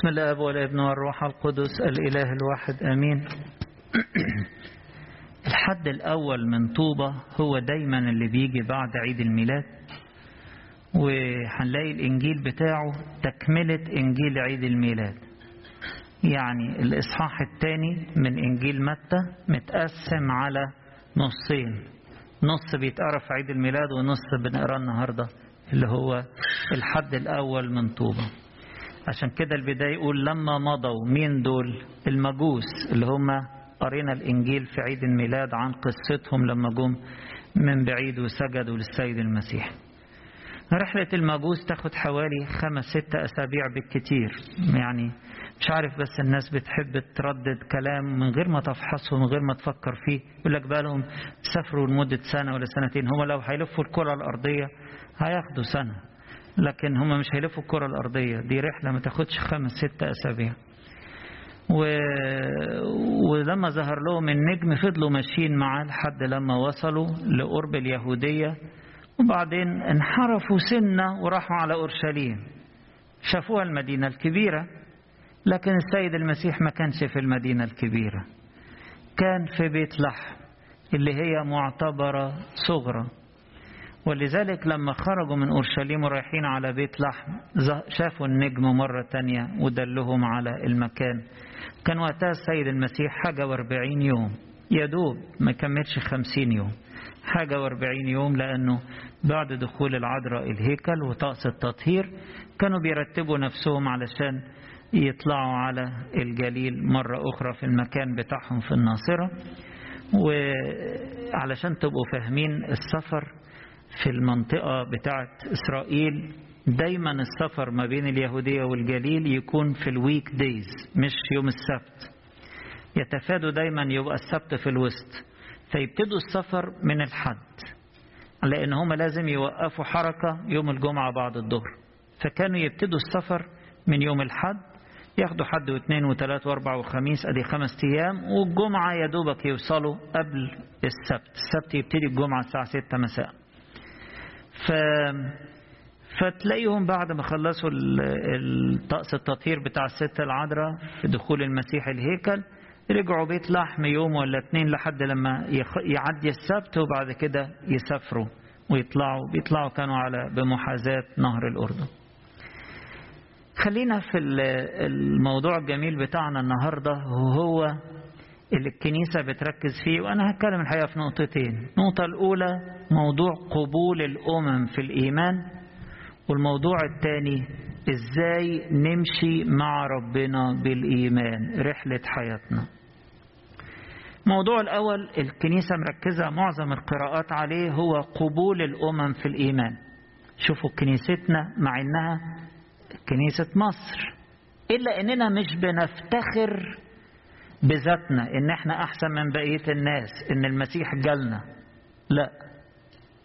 بسم الله والابن والروح القدس الإله الواحد أمين. الحد الأول من طوبة هو دايما اللي بيجي بعد عيد الميلاد وهنلاقي الإنجيل بتاعه تكملة إنجيل عيد الميلاد. يعني الإصحاح الثاني من إنجيل متى متقسم على نصين. نص بيتقرأ في عيد الميلاد ونص بنقراه النهارده اللي هو الحد الأول من طوبة. عشان كده البداية يقول لما مضوا مين دول؟ المجوس اللي هم قرينا الإنجيل في عيد الميلاد عن قصتهم لما جم من بعيد وسجدوا للسيد المسيح. رحلة المجوس تاخد حوالي خمس ست أسابيع بالكتير. يعني مش عارف بس الناس بتحب تردد كلام من غير ما تفحصه من غير ما تفكر فيه. يقول لك بقى لهم سافروا لمدة سنة ولا سنتين. هم لو هيلفوا الكرة الأرضية هياخدوا سنة. لكن هم مش هيلفوا الكرة الأرضية. دي رحلة ما تاخدش خمس ست أسابيع. و... ولما ظهر لهم النجم فضلوا ماشيين معاه لحد لما وصلوا لقرب اليهودية. وبعدين انحرفوا سنة وراحوا على أورشليم. شافوها المدينة الكبيرة لكن السيد المسيح ما كانش في المدينة الكبيرة. كان في بيت لحم اللي هي معتبرة صغرى. ولذلك لما خرجوا من أورشليم ورايحين على بيت لحم شافوا النجم مرة تانية ودلهم على المكان. كان وقتها السيد المسيح حاجة وأربعين يوم. يدوب ما كملش خمسين يوم. حاجة وأربعين يوم لأنه بعد دخول العذراء الهيكل وطقس التطهير كانوا بيرتبوا نفسهم علشان يطلعوا على الجليل مرة أخرى في المكان بتاعهم في الناصرة. وعلشان تبقوا فاهمين السفر في المنطقة بتاعت إسرائيل دايما السفر ما بين اليهودية والجليل يكون في الويك دايز مش يوم السبت. يتفادوا دايما يبقى السبت في الوسط. فيبتدوا السفر من الحد لأن هم لازم يوقفوا حركة يوم الجمعة بعد الظهر. فكانوا يبتدوا السفر من يوم الحد ياخدوا حد واثنين وثلاث واربع وخميس أدي خمس أيام والجمعة يا دوبك يوصلوا قبل السبت. السبت يبتدي الجمعة الساعة ستة مساء. ف... فتلاقيهم بعد ما خلصوا الطقس التطهير بتاع الست العذراء في دخول المسيح الهيكل رجعوا بيت لحم يوم ولا اتنين لحد لما يعدي السبت وبعد كده يسافروا ويطلعوا بيطلعوا كانوا على بمحاذاة نهر الأردن. خلينا في الموضوع الجميل بتاعنا النهاردة وهو اللي الكنيسة بتركز فيه وأنا هتكلم الحقيقة في نقطتين. النقطة الأولى موضوع قبول الأمم في الإيمان والموضوع الثاني إزاي نمشي مع ربنا بالإيمان رحلة حياتنا. الموضوع الأول الكنيسة مركزة معظم القراءات عليه هو قبول الأمم في الإيمان. شوفوا كنيستنا مع إنها كنيسة مصر. إلا إننا مش بنفتخر بذاتنا إن إحنا أحسن من بقية الناس إن المسيح جالنا. لا.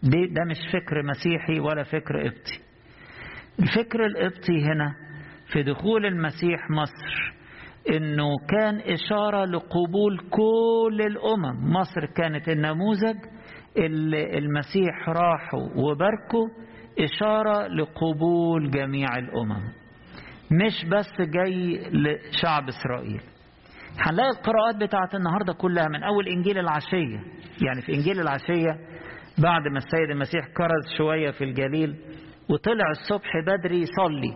دي ده مش فكر مسيحي ولا فكر قبطي. الفكر القبطي هنا في دخول المسيح مصر إنه كان إشارة لقبول كل الأمم. مصر كانت النموذج اللي المسيح راحوا وباركوا إشارة لقبول جميع الأمم. مش بس جاي لشعب إسرائيل. هنلاقي القراءات بتاعت النهارده كلها من أول إنجيل العشية. يعني في إنجيل العشية بعد ما السيد المسيح كرز شوية في الجليل وطلع الصبح بدري يصلي.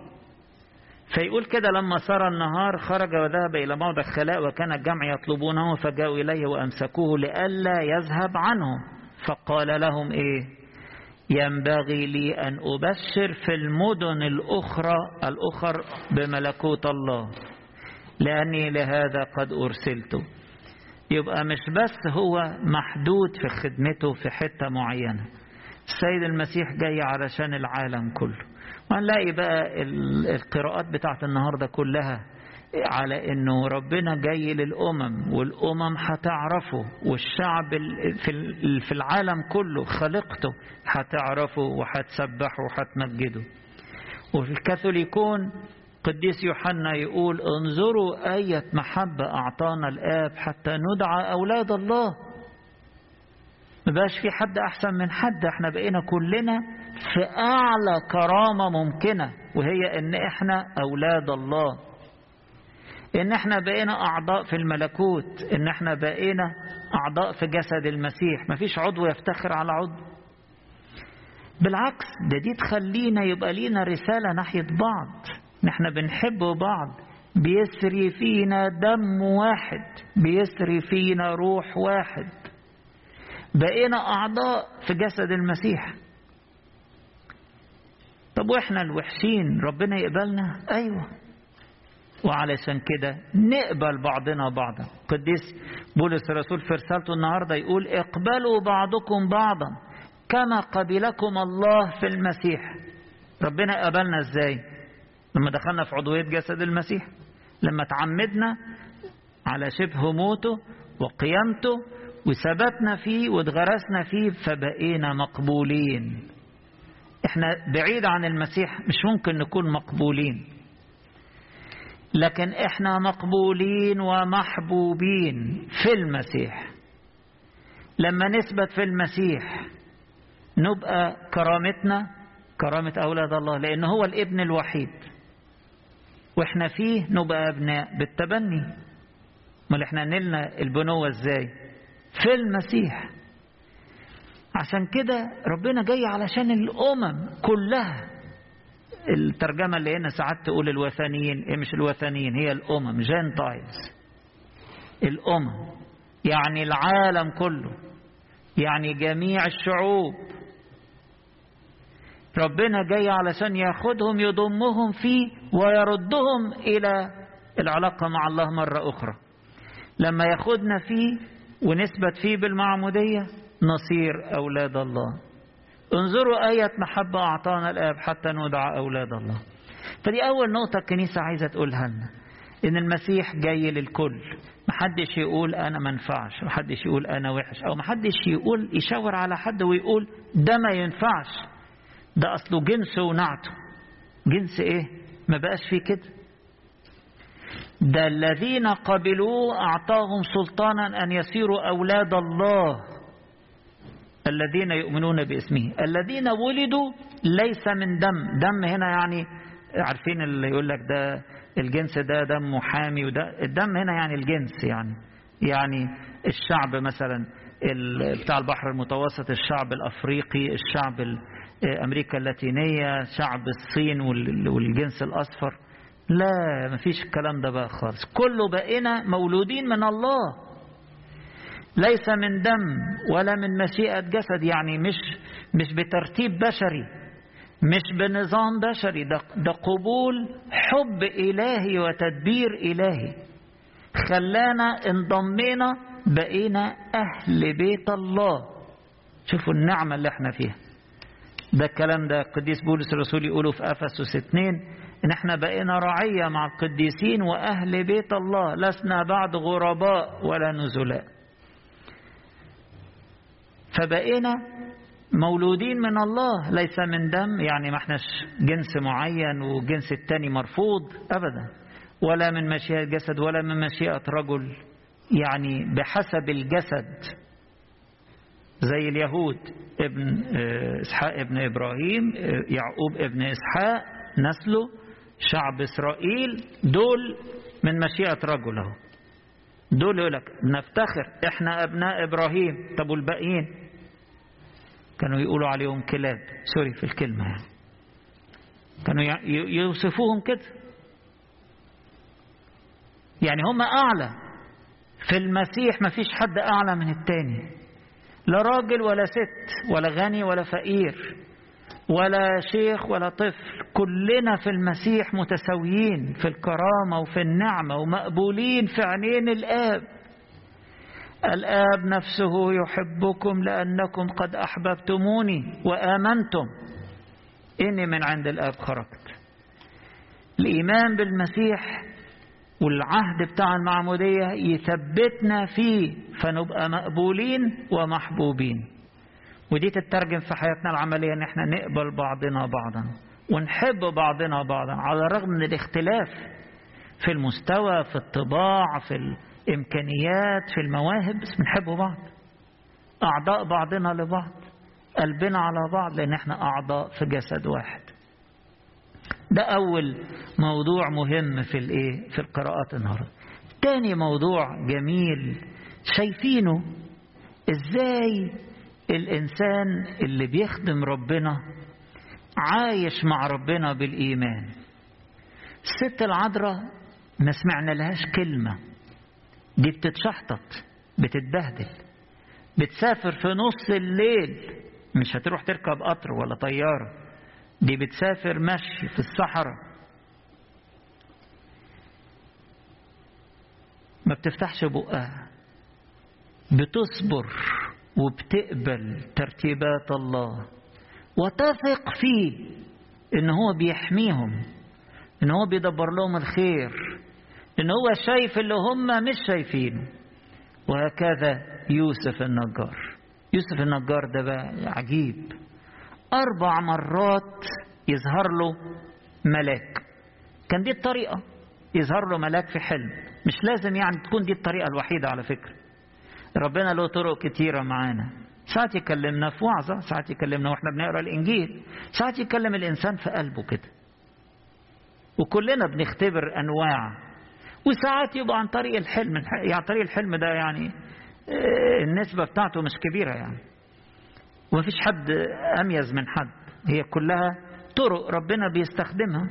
فيقول كده لما صار النهار خرج وذهب إلى موضع الخلاء وكان الجمع يطلبونه فجاءوا إليه وأمسكوه لئلا يذهب عنهم. فقال لهم إيه؟ ينبغي لي أن أبشر في المدن الأخرى الأخر بملكوت الله. لأني لهذا قد أرسلت. يبقى مش بس هو محدود في خدمته في حتة معينة. السيد المسيح جاي علشان العالم كله. وهنلاقي بقى القراءات بتاعت النهارده كلها على إنه ربنا جاي للأمم والأمم هتعرفه والشعب في العالم كله خلقته هتعرفه وهتسبحه وهتمجده. وفي الكاثوليكون قديس يوحنا يقول انظروا أية محبة أعطانا الآب حتى ندعى أولاد الله. ما بقاش في حد أحسن من حد إحنا بقينا كلنا في أعلى كرامة ممكنة وهي إن إحنا أولاد الله. إن إحنا بقينا أعضاء في الملكوت إن إحنا بقينا أعضاء في جسد المسيح. مفيش عضو يفتخر على عضو. بالعكس ده دي تخلينا يبقى لينا رسالة ناحية بعض. نحن بنحب بعض. بيسري فينا دم واحد بيسري فينا روح واحد. بقينا أعضاء في جسد المسيح. طب وإحنا الوحشين ربنا يقبلنا؟ أيوة. وعلشان كده نقبل بعضنا بعضا. قديس بولس الرسول في رسالته النهارده يقول اقبلوا بعضكم بعضا كما قبلكم الله في المسيح. ربنا قبلنا إزاي؟ لما دخلنا في عضوية جسد المسيح لما تعمدنا على شبه موته وقيامته وثبتنا فيه واتغرسنا فيه فبقينا مقبولين. إحنا بعيد عن المسيح مش ممكن نكون مقبولين. لكن إحنا مقبولين ومحبوبين في المسيح. لما نثبت في المسيح نبقى كرامتنا كرامة أولاد الله لأن هو الابن الوحيد. وإحنا فيه نبقى أبناء بالتبني. ما إحنا نلنا البنوة إزاي؟ في المسيح. عشان كده ربنا جاي علشان الأمم كلها. الترجمة اللي هنا ساعات تقول الوثنيين إيه مش الوثنيين؟ هي الأمم جنتايلز الأمم يعني العالم كله يعني جميع الشعوب. ربنا جاي علشان ياخدهم يضمهم فيه ويردهم إلى العلاقة مع الله مرة أخرى. لما ياخدنا فيه ونثبت فيه بالمعمودية نصير أولاد الله. انظروا آية محبة أعطانا الآب حتى ندعى أولاد الله. فدي أول نقطة الكنيسة عايزة تقولها لنا إن المسيح جاي للكل. محدش يقول أنا منفعش محدش يقول أنا وحش أو محدش يقول يشاور على حد ويقول ده ما ينفعش. ده أصله جنس ونعته. جنس إيه؟ ما بقاش فيه كده. ده الذين قبلوه أعطاهم سلطانا أن يصيروا أولاد الله. الذين يؤمنون باسمه. الذين ولدوا ليس من دم. دم هنا يعني عارفين اللي يقول لك ده الجنس ده دم محامي وده الدم هنا يعني الجنس يعني. يعني الشعب مثلا بتاع البحر المتوسط الشعب الأفريقي الشعب أمريكا اللاتينية شعب الصين والجنس الأصفر. لا مفيش الكلام ده بقى خالص. كله بقينا مولودين من الله. ليس من دم ولا من مشيئة جسد يعني مش مش بترتيب بشري مش بنظام بشري. ده, ده قبول حب إلهي وتدبير إلهي. خلانا انضمينا بقينا أهل بيت الله. شوفوا النعمة اللي إحنا فيها. ده الكلام ده القديس بولس الرسول يقوله في أفسس 2 إن إحنا بقينا رعية مع القديسين وأهل بيت الله لسنا بعد غرباء ولا نزلاء. فبقينا مولودين من الله ليس من دم يعني ما احناش جنس معين وجنس التاني مرفوض أبدا. ولا من مشيئة جسد ولا من مشيئة رجل يعني بحسب الجسد. زي اليهود ابن إسحاق ابن إبراهيم يعقوب ابن إسحاق نسله شعب إسرائيل دول من مشيئة رجل أهو. دول يقول لك نفتخر إحنا أبناء إبراهيم. طب والباقيين؟ كانوا يقولوا عليهم كلاب. سوري في الكلمة يعني. كانوا يوصفوهم كده. يعني هم أعلى. في المسيح ما فيش حد أعلى من التاني. لا راجل ولا ست ولا غني ولا فقير ولا شيخ ولا طفل كلنا في المسيح متساويين في الكرامة وفي النعمة ومقبولين في عينين الآب. الآب نفسه يحبكم لأنكم قد أحببتموني وآمنتم. إني من عند الآب خرجت. الإيمان بالمسيح والعهد بتاع المعمودية يثبتنا فيه فنبقى مقبولين ومحبوبين. ودي تترجم في حياتنا العملية إن إحنا نقبل بعضنا بعضا ونحب بعضنا بعضا على الرغم من الاختلاف في المستوى في الطباع في الإمكانيات في المواهب بس بنحب بعض. أعضاء بعضنا لبعض قلبنا على بعض لأن إحنا أعضاء في جسد واحد. ده أول موضوع مهم في الإيه؟ في القراءات النهاردة. تاني موضوع جميل شايفينه إزاي الإنسان اللي بيخدم ربنا عايش مع ربنا بالإيمان. الست العذراء ما سمعنا لهاش كلمة. دي بتتشحطط بتتبهدل بتسافر في نص الليل. مش هتروح تركب قطر ولا طيارة. دي بتسافر مشي في الصحراء. ما بتفتحش بقها. بتصبر وبتقبل ترتيبات الله. وتثق فيه إن هو بيحميهم إن هو بيدبر لهم الخير إن هو شايف اللي هم مش شايفينه وهكذا يوسف النجار. يوسف النجار ده بقى عجيب. أربع مرات يظهر له ملاك. كان دي الطريقة يظهر له ملاك في حلم. مش لازم يعني تكون دي الطريقة الوحيدة على فكرة. ربنا له طرق كتيرة معانا. ساعات يكلمنا في وعظة ساعات يكلمنا وإحنا بنقرأ الإنجيل ساعات يكلم الإنسان في قلبه كده. وكلنا بنختبر أنواع. وساعات يبقى عن طريق الحلم يعني طريق الحلم ده يعني النسبة بتاعته مش كبيرة يعني. ومفيش حد أميز من حد. هي كلها طرق ربنا بيستخدمها.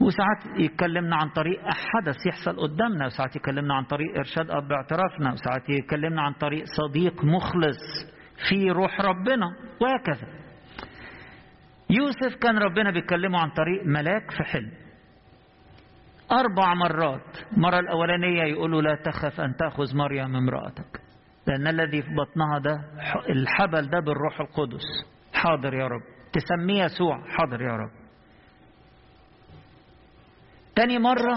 وساعات يتكلمنا عن طريق حدث يحصل قدامنا وساعات يكلمنا عن طريق إرشاد أب اعترافنا وساعات يكلمنا عن طريق صديق مخلص في روح ربنا وهكذا. يوسف كان ربنا بيكلمه عن طريق ملاك في حلم. أربع مرات. مرة الأولانية يقولوا لا تخف أن تأخذ مريم امرأتك. لأن الذي في بطنها ده الحبل ده بالروح القدس. حاضر يا رب. تسميه يسوع. حاضر يا رب. تاني مرة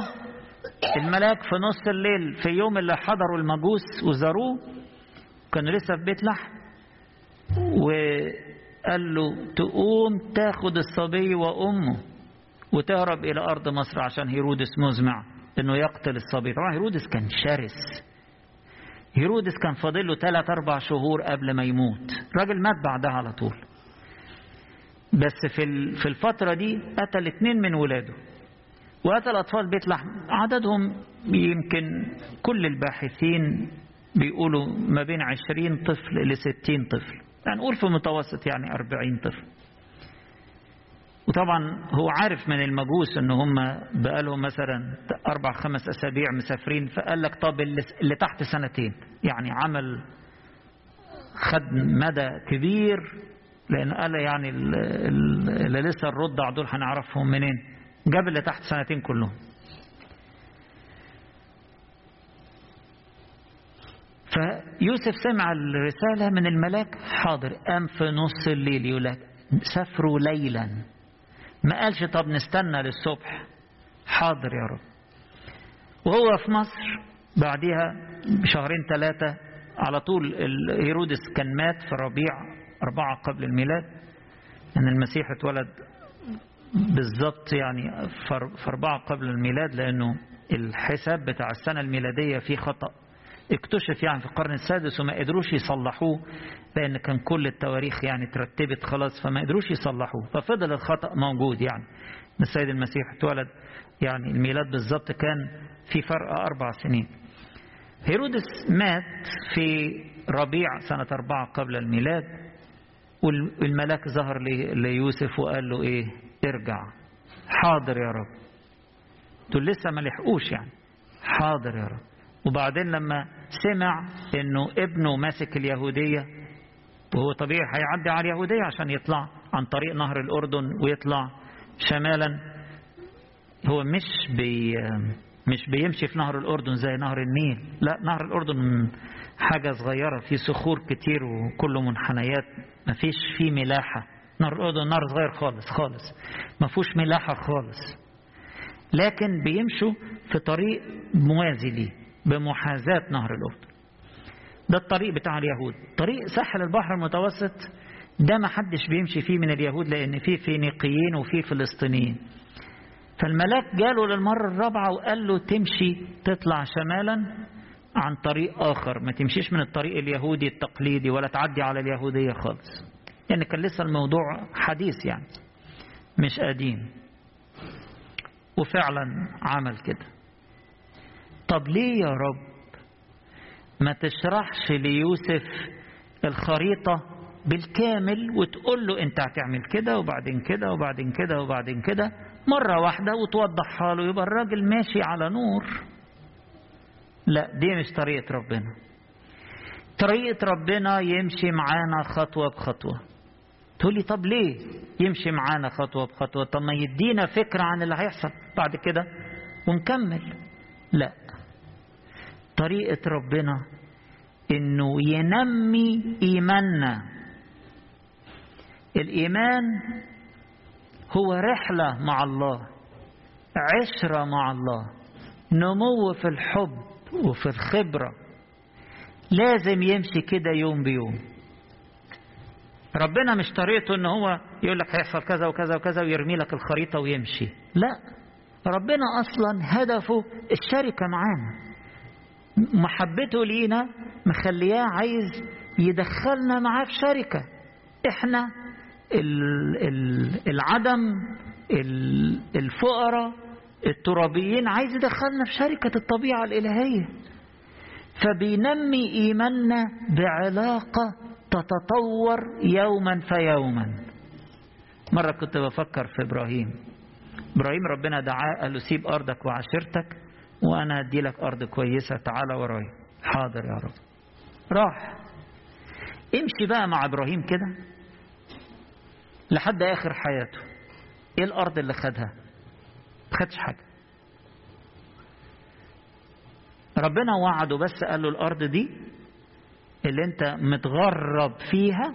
الملاك في نص الليل في يوم اللي حضروا المجوس وزاروه كانوا لسه في بيت لحم وقال له تقوم تاخد الصبي وأمه وتهرب إلى أرض مصر عشان هيرودس مزمع إنه يقتل الصبي. طبعا هيرودس كان شرس. هيرودس كان فاضل له ثلاث أربع شهور قبل ما يموت. راجل مات بعدها على طول. بس في في الفترة دي قتل اتنين من ولاده. وقتل أطفال بيت لحم. عددهم يمكن كل الباحثين بيقولوا ما بين عشرين طفل لستين طفل. يعني نقول في متوسط يعني أربعين طفل. وطبعا هو عارف من المجوس ان هم بقالهم مثلا أربع خمس أسابيع مسافرين فقال لك طب اللي تحت سنتين. يعني عمل خد مدى كبير لأن قال يعني اللي لسه الرضع دول هنعرفهم منين. جاب اللي تحت سنتين كلهم. فيوسف سمع الرسالة من الملاك حاضر قام في نص الليل يقول لك سافروا ليلا. ما قالش طب نستنى للصبح. حاضر يا رب. وهو في مصر بعدها بشهرين ثلاثة على طول هيرودس كان مات في ربيع أربعة قبل الميلاد. أن المسيح اتولد بالظبط يعني في أربعة قبل الميلاد لأنه الحساب بتاع السنة الميلادية فيه خطأ. اكتشف يعني في القرن السادس وما قدروش يصلحوه لأن كان كل التواريخ يعني ترتبت خلاص فما قدروش يصلحوه. ففضل الخطأ موجود يعني. السيد المسيح اتولد يعني الميلاد بالظبط كان في فرق أربع سنين. هيرودس مات في ربيع سنة أربعة قبل الميلاد والملاك ظهر ليوسف وقال له إيه؟ ارجع. حاضر يا رب. دول لسه ما لحقوش يعني. حاضر يا رب. وبعدين لما سمع إنه ابنه ماسك اليهودية وهو طبيعي هيعدي على اليهودية عشان يطلع عن طريق نهر الأردن ويطلع شمالا. هو مش بي مش بيمشي في نهر الأردن زي نهر النيل. لا نهر الأردن حاجة صغيرة فيه صخور كتير وكله منحنيات ما فيش فيه ملاحة. نهر الأردن نهر صغير خالص خالص. ما فيهوش ملاحة خالص. لكن بيمشوا في طريق موازي ليه. بمحاذاة نهر الأردن ده الطريق بتاع اليهود. طريق ساحل البحر المتوسط ده ما حدش بيمشي فيه من اليهود لأن فيه فينيقيين وفيه فلسطينيين. فالملاك جاله للمرة الرابعة وقال له تمشي تطلع شمالا عن طريق آخر. ما تمشيش من الطريق اليهودي التقليدي ولا تعدي على اليهودية خالص. يعني كان لسه الموضوع حديث يعني مش قديم. وفعلا عمل كده. طب ليه يا رب؟ ما تشرحش ليوسف الخريطة بالكامل وتقول له انت هتعمل كده وبعدين كده وبعدين كده وبعدين كده مرة واحدة وتوضحها له يبقى الراجل ماشي على نور. لا دي مش طريقة ربنا. طريقة ربنا يمشي معانا خطوة بخطوة. تقول لي طب ليه يمشي معانا خطوة بخطوة؟ طب ما يدينا فكرة عن اللي هيحصل بعد كده ونكمل. لا طريقة ربنا إنه ينمي إيماننا. الإيمان هو رحلة مع الله عشرة مع الله نمو في الحب وفي الخبرة. لازم يمشي كده يوم بيوم. ربنا مش طريقته إن هو يقول لك هيحصل كذا وكذا وكذا ويرمي لك الخريطة ويمشي. لا ربنا أصلا هدفه الشركة معانا. محبته لينا مخلياه عايز يدخلنا معاه في شركة. إحنا العدم الفقراء الترابيين عايز يدخلنا في شركة الطبيعة الإلهية. فبينمي إيماننا بعلاقة تتطور يوما فيوما. مرة كنت بفكر في إبراهيم. إبراهيم ربنا دعاه قال له سيب أرضك وعشيرتك وأنا أدي لك أرض كويسة. تعالى ورايا حاضر يا رب. راح. امشي بقى مع إبراهيم كده لحد آخر حياته. إيه الأرض اللي خدها؟ خدش حاجة. ربنا وعده بس قال له الأرض دي اللي أنت متغرب فيها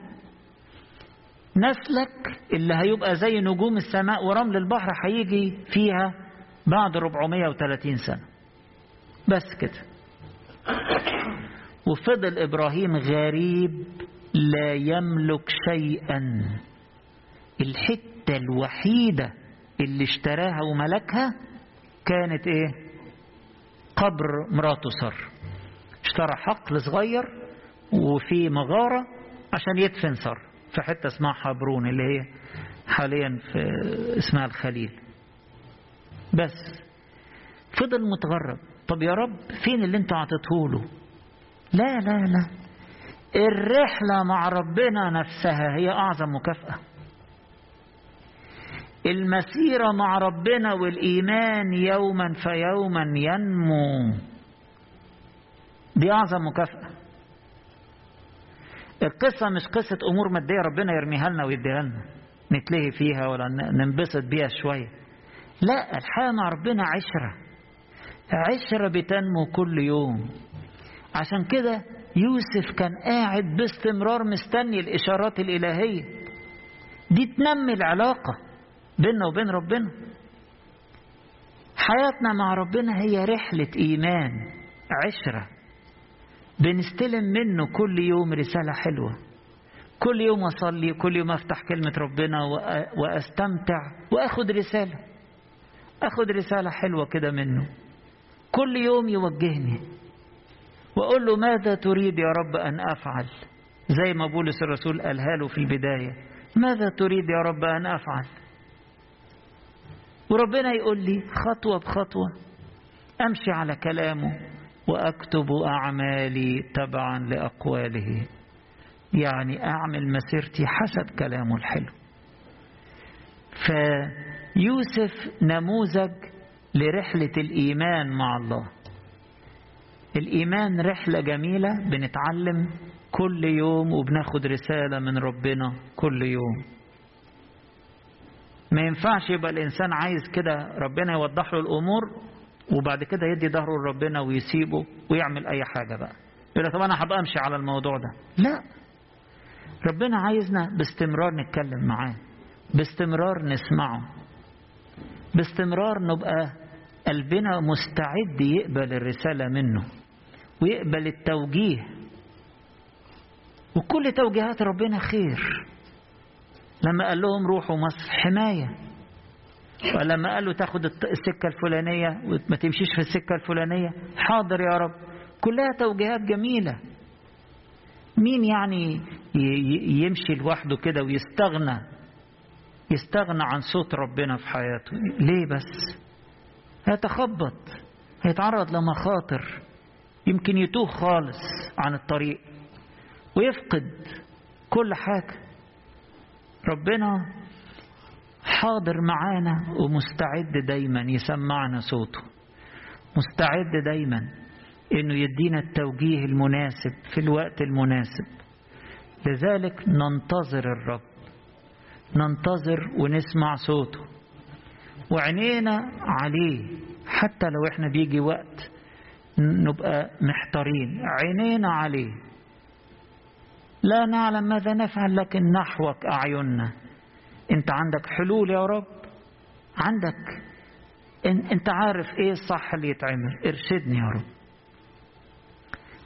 نسلك اللي هيبقى زي نجوم السماء ورمل البحر هيجي فيها بعد 430 سنة. بس كده. وفضل إبراهيم غريب لا يملك شيئا. الحتة الوحيدة اللي اشتراها وملكها كانت إيه؟ قبر مراته سر. اشترى حقل صغير وفي مغارة عشان يدفن سر في حتة اسمها حبرون اللي هي حاليا في اسمها الخليل. بس فضل متغرب. طب يا رب فين اللي انت عطيته لا لا لا. الرحلة مع ربنا نفسها هي أعظم مكافأة. المسيرة مع ربنا والإيمان يوما فيوما ينمو. دي أعظم مكافأة. القصة مش قصة أمور مادية ربنا يرميها لنا ويديها لنا. نتلهي فيها ولا ننبسط بيها شوية. لا الحياة مع ربنا عشرة. عشرة بتنمو كل يوم. عشان كده يوسف كان قاعد باستمرار مستني الإشارات الإلهية. دي تنمي العلاقة بيننا وبين ربنا. حياتنا مع ربنا هي رحلة إيمان عشرة. بنستلم منه كل يوم رسالة حلوة. كل يوم أصلي كل يوم أفتح كلمة ربنا وأستمتع وأخد رسالة. أخد رسالة حلوة كده منه. كل يوم يوجهني. وأقول له ماذا تريد يا رب أن أفعل؟ زي ما بولس الرسول قالها له في البداية. ماذا تريد يا رب أن أفعل؟ وربنا يقول لي خطوة بخطوة. أمشي على كلامه وأكتب أعمالي تبعا لأقواله. يعني أعمل مسيرتي حسب كلامه الحلو. فيوسف نموذج لرحلة الإيمان مع الله. الإيمان رحلة جميلة بنتعلم كل يوم وبناخد رسالة من ربنا كل يوم. ما ينفعش يبقى الإنسان عايز كده ربنا يوضح له الأمور وبعد كده يدي ظهره لربنا ويسيبه ويعمل أي حاجة بقى. يقول طب أنا هبقى أمشي على الموضوع ده. لا. ربنا عايزنا باستمرار نتكلم معاه باستمرار نسمعه. باستمرار نبقى قلبنا مستعد يقبل الرسالة منه ويقبل التوجيه. وكل توجيهات ربنا خير. لما قال لهم روحوا مصر حماية. ولما قال له تاخد السكة الفلانية وما تمشيش في السكة الفلانية حاضر يا رب. كلها توجيهات جميلة. مين يعني يمشي لوحده كده ويستغنى؟ يستغنى عن صوت ربنا في حياته. ليه بس؟ هيتخبط هيتعرض لمخاطر يمكن يتوه خالص عن الطريق ويفقد كل حاجة. ربنا حاضر معانا ومستعد دايما يسمعنا صوته. مستعد دايما إنه يدينا التوجيه المناسب في الوقت المناسب. لذلك ننتظر الرب ننتظر ونسمع صوته. وعينينا عليه. حتى لو إحنا بيجي وقت نبقى محتارين. عينينا عليه. لا نعلم ماذا نفعل لكن نحوك أعيننا. أنت عندك حلول يا رب؟ عندك. أنت عارف إيه الصح اللي يتعمل. ارشدني يا رب.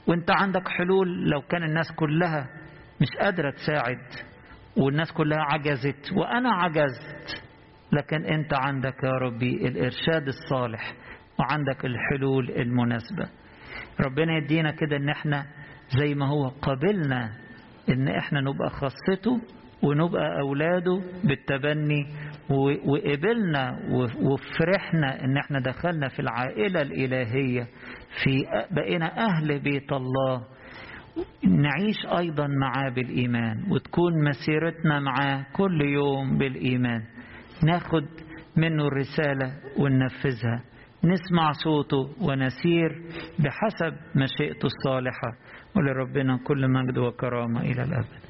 وأنت عندك حلول لو كان الناس كلها مش قادرة تساعد. والناس كلها عجزت وأنا عجزت. لكن أنت عندك يا ربي الإرشاد الصالح وعندك الحلول المناسبة. ربنا يدينا كده إن إحنا زي ما هو قبلنا إن إحنا نبقى خاصته ونبقى أولاده بالتبني وقبلنا وفرحنا إن إحنا دخلنا في العائلة الإلهية في بقينا أهل بيت الله. نعيش أيضا معاه بالإيمان وتكون مسيرتنا معاه كل يوم بالإيمان. ناخد منه الرسالة وننفذها. نسمع صوته ونسير بحسب مشيئته الصالحة. ولربنا كل مجد وكرامة إلى الأبد.